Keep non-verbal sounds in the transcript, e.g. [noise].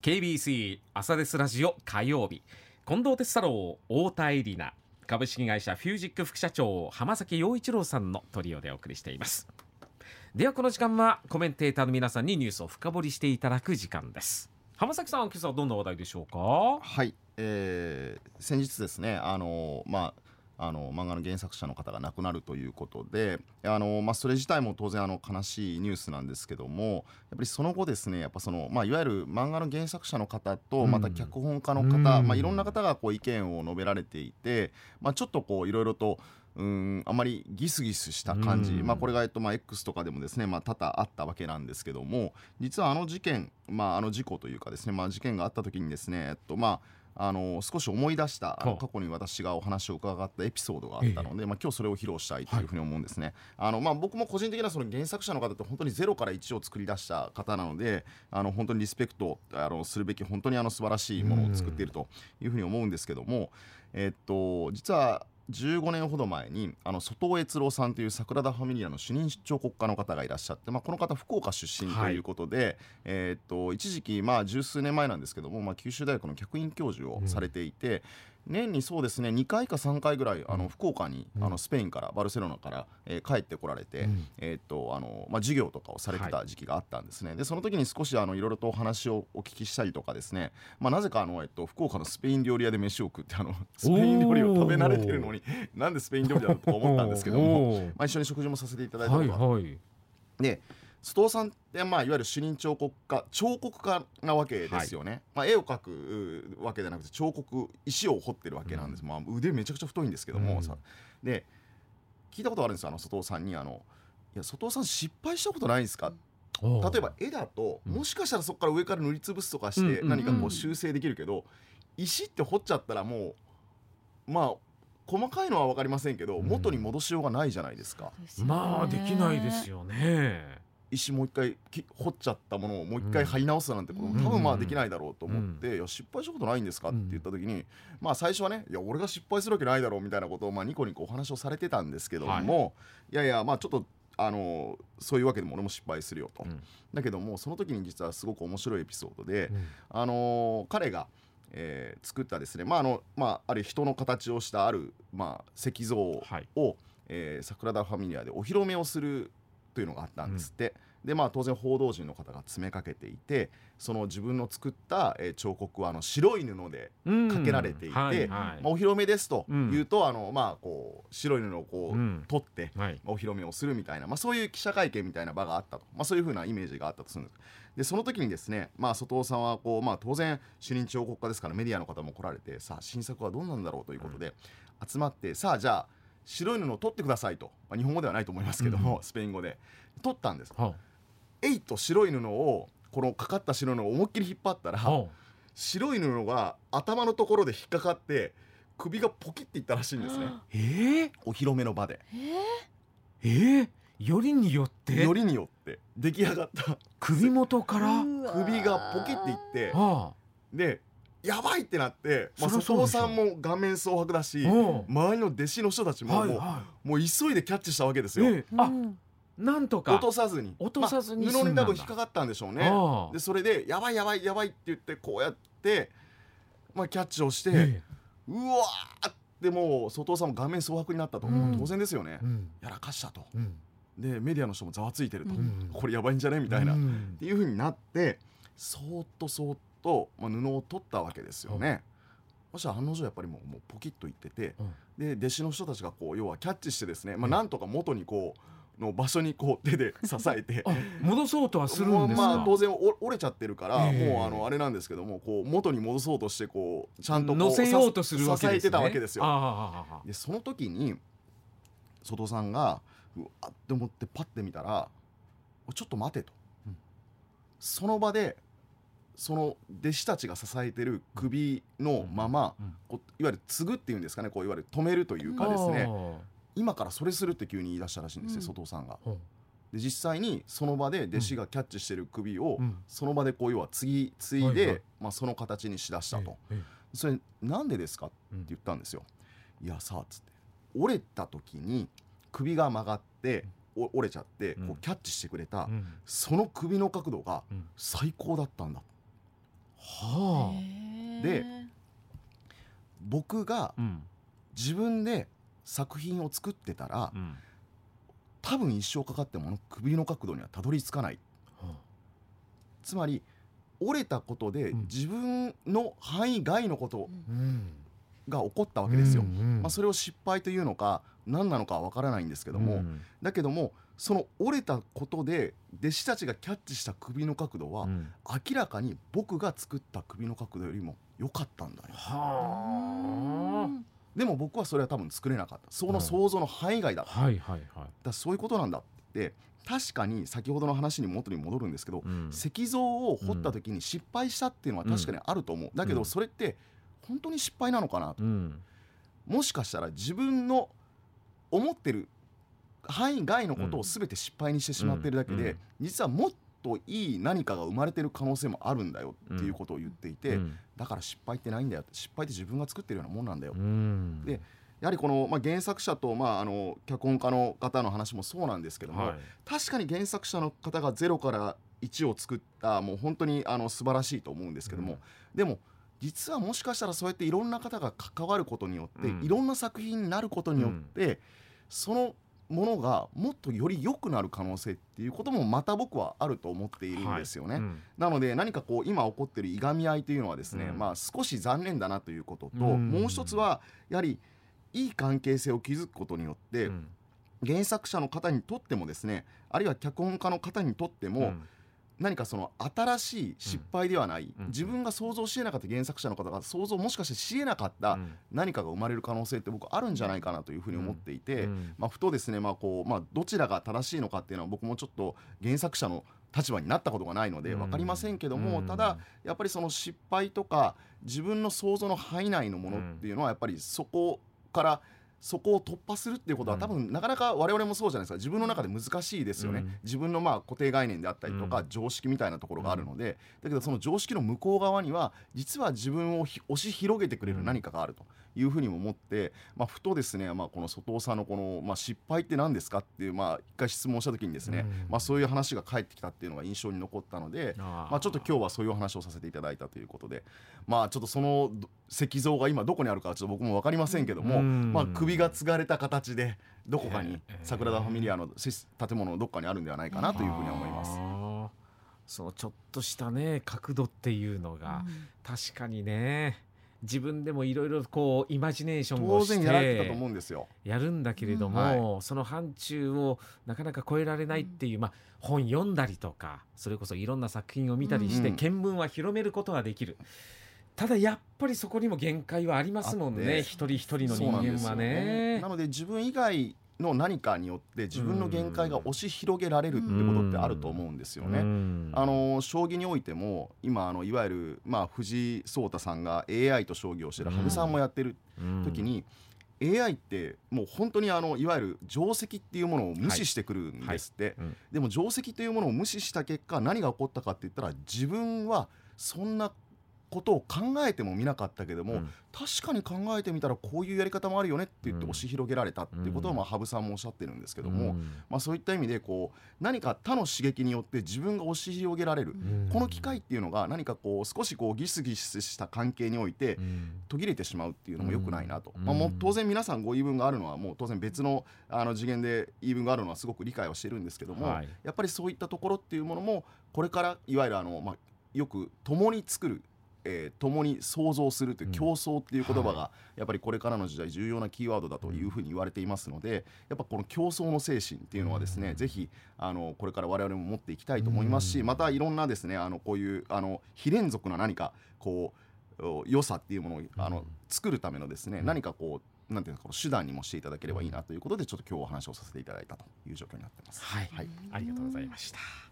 KBC 朝ですラジオ火曜日。近藤哲太郎太田恵里奈。株式会社フュージック副社長浜崎陽一郎さんのトリオでお送りしています。ではこの時間はコメンテーターの皆さんにニュースを深掘りしていただく時間です。浜崎さん今朝はどんな話題でしょうか？はい、えー先日ですねあのまああの漫画の原作者の方が亡くなるということであの、まあ、それ自体も当然あの悲しいニュースなんですけどもやっぱりその後ですねやっぱその、まあ、いわゆる漫画の原作者の方とうん。また脚本家の方、うん。まあ、いろんな方がこう意見を述べられていて、まあ、ちょっとこういろいろとうんあまりギスギスした感じ、うん。まあ、これが、えっとまあ、X とかでもですね、まあ、多々あったわけなんですけども実はあの事件、まあ、あの事故というかですね、まあ、事件があった時にですね、えっとまああの少し思い出した過去に私がお話を伺ったエピソードがあったので、まあ、今日それを披露したいというふうに思うんですね。あのまあ、僕も個人的なその原作者の方って本当にゼロから1を作り出した方なのであの本当にリスペクトあのするべき本当にあの素晴らしいものを作っているというふうに思うんですけども、えっと実は15年ほど前にあの外尾悦郎さんという桜田ファミリアの主任彫刻家の方がいらっしゃって、まあ、この方福岡出身ということで、えーっと一時期まあ十数年前なんですけども、まあ、九州大学の客員教授をされていて、年にそうですね2回か3回ぐらいあの福岡に、うん。あのスペインからバルセロナから、えー帰ってこられて、うん。えーっとあのまあ、授業とかをされてた時期があったんですね、でその時に少しあのいろいろとお話をお聞きしたりとかですね、まあ、なぜかあの、えっと、福岡のスペイン料理屋で飯を食ってあのスペイン料理を食べ慣れてるのになんでスペイン料理だとか思ったんですけども、まあ、一緒に食事もさせていただいたこはいとがあって。はい。で須藤さんって、まあ、いわゆる主任彫刻家彫刻家なわけですよね、まあ、絵を描くうわけじゃなくて彫刻石を彫ってるわけなんです、まあ、腕めちゃくちゃ太いんですけども、うん。さで聞いたことあるんですよあの須藤さんにあの「いや須藤さん失敗したことないですか?」例えば絵だと、うん。もしかしたらそこから上から塗りつぶすとかしてうんうん何かこう修正できるけど、石って彫っちゃったらもうまあ細かいのは分かりませんけど、うん。元に戻しようがないじゃないですか。まあできないですよよね石もう一回き掘っちゃったものをもう一回うん貼り直すなんてこと、うん。多分まあできないだろうと思って「いや失敗したことないんですか?」って言った時に、まあ最初はね「いや俺が失敗するわけないだろう」みたいなことをまあニコニコお話をされてたんですけども、い、やいやまあちょっとあのそういうわけでも俺も失敗するよと、うん。だけどもその時に実はすごく面白いエピソードで、うん。あの彼が、えー作ったですねまああのまあある人の形をしたあるまあ石像をはい。を、えー桜田ファミリアでお披露目をするというのがあったんですって、でまあ当然報道陣の方が詰めかけていてその自分の作った、えー彫刻はあの白い布で、うんかけられていてはいはい。まあ、お披露目ですとうん。言うと、あのまあこう白い布をこう、うん。取って、はい。まあお披露目をするみたいな、まあ、そういう記者会見みたいな場があったと、まあ、そういうふうなイメージがあったとするんです。でその時にですね、まあ、外尾さんはこう、まあ、当然主任彫刻家ですからメディアの方も来られてさあ新作はどうなんだろうということで、集まってさあじゃあ白い布を取ってくださいと、まあ、日本語ではないと思いますけども、スペイン語で。取ったんです。はえいと白い布をこのかかった白い布を思いっきり引っ張ったら、あは白い布が頭のところで引っかかって首がポキっていったらしいんですね。あえー、お披露目の場で。えー、よりによって？よりによって。出来上がった。首元から？首がポキっていってはでやばいってなって、まあ、そりゃそうでしょ。外尾さんも顔面蒼白だし周りの弟子の人たちももう,、もう急いでキャッチしたわけですい、よ、え。えあなんとか。落とさずに。落とさずに布に多分引っかかったんでしょうね。でそれでやばいやばいやばいって言ってこうやって、まあ、キャッチをして、え。うわーってもう外尾さんも顔面蒼白になったと、うん。当然ですよね。やらかしたと。うん。でメディアの人もざわついてると、うん。これやばいんじゃね？みたいな、っうん。ていう風になってそーっとそーっと、まあ、布を取ったわけですよね。そしたら案の定やっぱりもうもうポキッといっててで弟子の人たちがこう要はキャッチしてですね、まあ、うん。なんとか元にこうの場所にこう手で [laughs] 支えて。あ戻そうとはするんですまあ当然お折れちゃってるから、ええ。もうあのあれなんですけどもこう元に戻そうとしてこうちゃんと乗せようとするわけです、ね、支えてたわけですよ。あでその時に外尾さんがうわって思ってパッて見たら「おいちょっと待て」と、うん。その場でその弟子たちが支えてる首のまま、うんこういわゆる継ぐっていうんですかねこういわゆる止めるというあかですねあ今からそれするって急に言い出したらしいんですよ、うん。外尾さんが。あで実際にその場で弟子がキャッチしてる首を、うん。その場でこう要は継ぎ継いで、まあ、その形にしだしたと。えそれなんでですかって言ったんですよ。いやさあっつって。折れた時に首が曲がってお折れちゃってうん。こうキャッチしてくれた、うん。その首の角度がうん。最高だったんだはへー。で僕があうん。自分で作品を作ってたらうん。多分一生かかってもあの首の角度にはたどり着かない。はつまり折れたことでうん。自分の範囲外のことあうん。が起こったわけですよ。うんうんまあ、それを失敗というのか何なのかは分からないんですけども、うん。だけどもその折れたことで弟子たちがキャッチした首の角度は、うん。明らかに僕が作った首の角度よりも良かったんだよ。はでも僕はそれは多分作れなかった。そうん。の想像の範囲外だ,、はいはいはい。らそういうことなんだって確かに先ほどの話に元に戻るんですけど、うん。石像を掘った時に失敗したっていうのは確かにあると思う、だけどうん。それって本当に失敗なのかなと。うんもしかしたら自分の思ってる範囲外のことを全て失敗にしてしまってるだけで、実はもっといい何かが生まれてる可能性もあるんだよっていうことを言っていて、うん。だから失敗ってないんだよ。失敗って自分が作ってるようなもんなんだよ、うん。でやはりこの、まあ、原作者と、まあ、あの脚本家の方の話もそうなんですけども、はい。確かに原作者の方が0から1を作ったもう本当にあの素晴らしいと思うんですけども、うん。でも実はもしかしたらそうやっていろんな方が関わることによって、うん。いろんな作品になることによって、そのものがもっとより良くなる可能性っていうこともまた僕はあると思っているんですよね。うん。なので何かこう今起こっているいがみ合いというのはですね、うん。まあ少し残念だなということと、うん。もう一つはやはりいい関係性を築くことによって、うん。原作者の方にとってもですねあるいは脚本家の方にとっても、うん何かその新しい失敗ではない、うん。自分が想像しえなかった原作者の方が想像もしかしてしえなかった。うん。何かが生まれる可能性って僕あるんじゃないかなというふうに思っていて、うん。まあ、ふとですね、まあこうまあ、どちらが正しいのかっていうのは僕もちょっと原作者の立場になったことがないのでうん。分かりませんけども、うん。ただやっぱりその失敗とか自分の想像の範囲内のものっていうのはやっぱりそこからそこを突破するっていうことはうん。多分なかなか我々もそうじゃないですか。自分の中で難しいですよね、うん。自分のまあ固定概念であったりとかうん。常識みたいなところがあるので、だけどその常識の向こう側には実は自分をひ押し広げてくれる何かがあるというふうにも思って、まあ、ふとですね、まあ、この外尾さんのこの、まあ、失敗って何ですかっていう、まあ、一回質問した時にですね、うん。まあ、そういう話が返ってきたっていうのが印象に残ったので、まあ、ちょっと今日はそういうお話をさせていただいたということでまあちょっとそのど石像が今どこにあるかはちょっと僕も分かりませんけども、うん。まあ、首が継がれた形でどこかにえー桜田ファミリアのし建物のどっかにあるんではないかなというふうには思います。そのちょっとしたね角度っていうのが、確かにね自分でもいろいろこうイマジネーションをしてやられてたと思うんですよ。やるんだけれども、その範疇をなかなか超えられないっていう、まあ、本読んだりとかそれこそいろんな作品を見たりして、うん見聞は広めることはできる。ただやっぱりそこにも限界はありますもんね一人一人の人間はねな。ので自分以外の何かによって自分の限界が押し広げられるってことってあると思うんですよね。うん。あの将棋においても今あのいわゆる、まあ、藤井聡太さんが AI と将棋をしてるうん羽生さんもやってるうん。時に、AI ってもう本当にあのいわゆる定石っていうものを無視してくるんですって、うん。でも定石というものを無視した結果何が起こったかって言ったら自分はそんなことを考えてもみなかったけども、うん。確かに考えてみたらこういうやり方もあるよねって言ってうん。押し広げられたっていうことは、うん。まあ、羽生さんもおっしゃってるんですけども、うん。まあ、そういった意味でこう何か他の刺激によって自分が押し広げられる、うん。この機会っていうのが何かこう少しこうギスギスした関係においてうん。途切れてしまうっていうのも良くないなと、うん。まあ、もう当然皆さんご言い分があるのはもう当然別のあの次元で言い分があるのはすごく理解はしてるんですけども、はい。やっぱりそういったところっていうものもこれからいわゆるあの、まあ、よく共に作る、えー共に創造するといううん。競争っていう言葉はがやっぱりこれからの時代重要なキーワードだというふうに言われていますのでやっぱこの競争の精神っていうのはですね、うん。ぜひあのこれから我々も持っていきたいと思いますし、うん。またいろんなですねあのこういうあの非連続な何かこうお良さっていうものをあの、うん作るためのですね、うん。何かこうなんていうのか手段にもしていただければいいなということでちょっと今日お話をさせていただいたという状況になってます。はい、はい。ありがとうございました。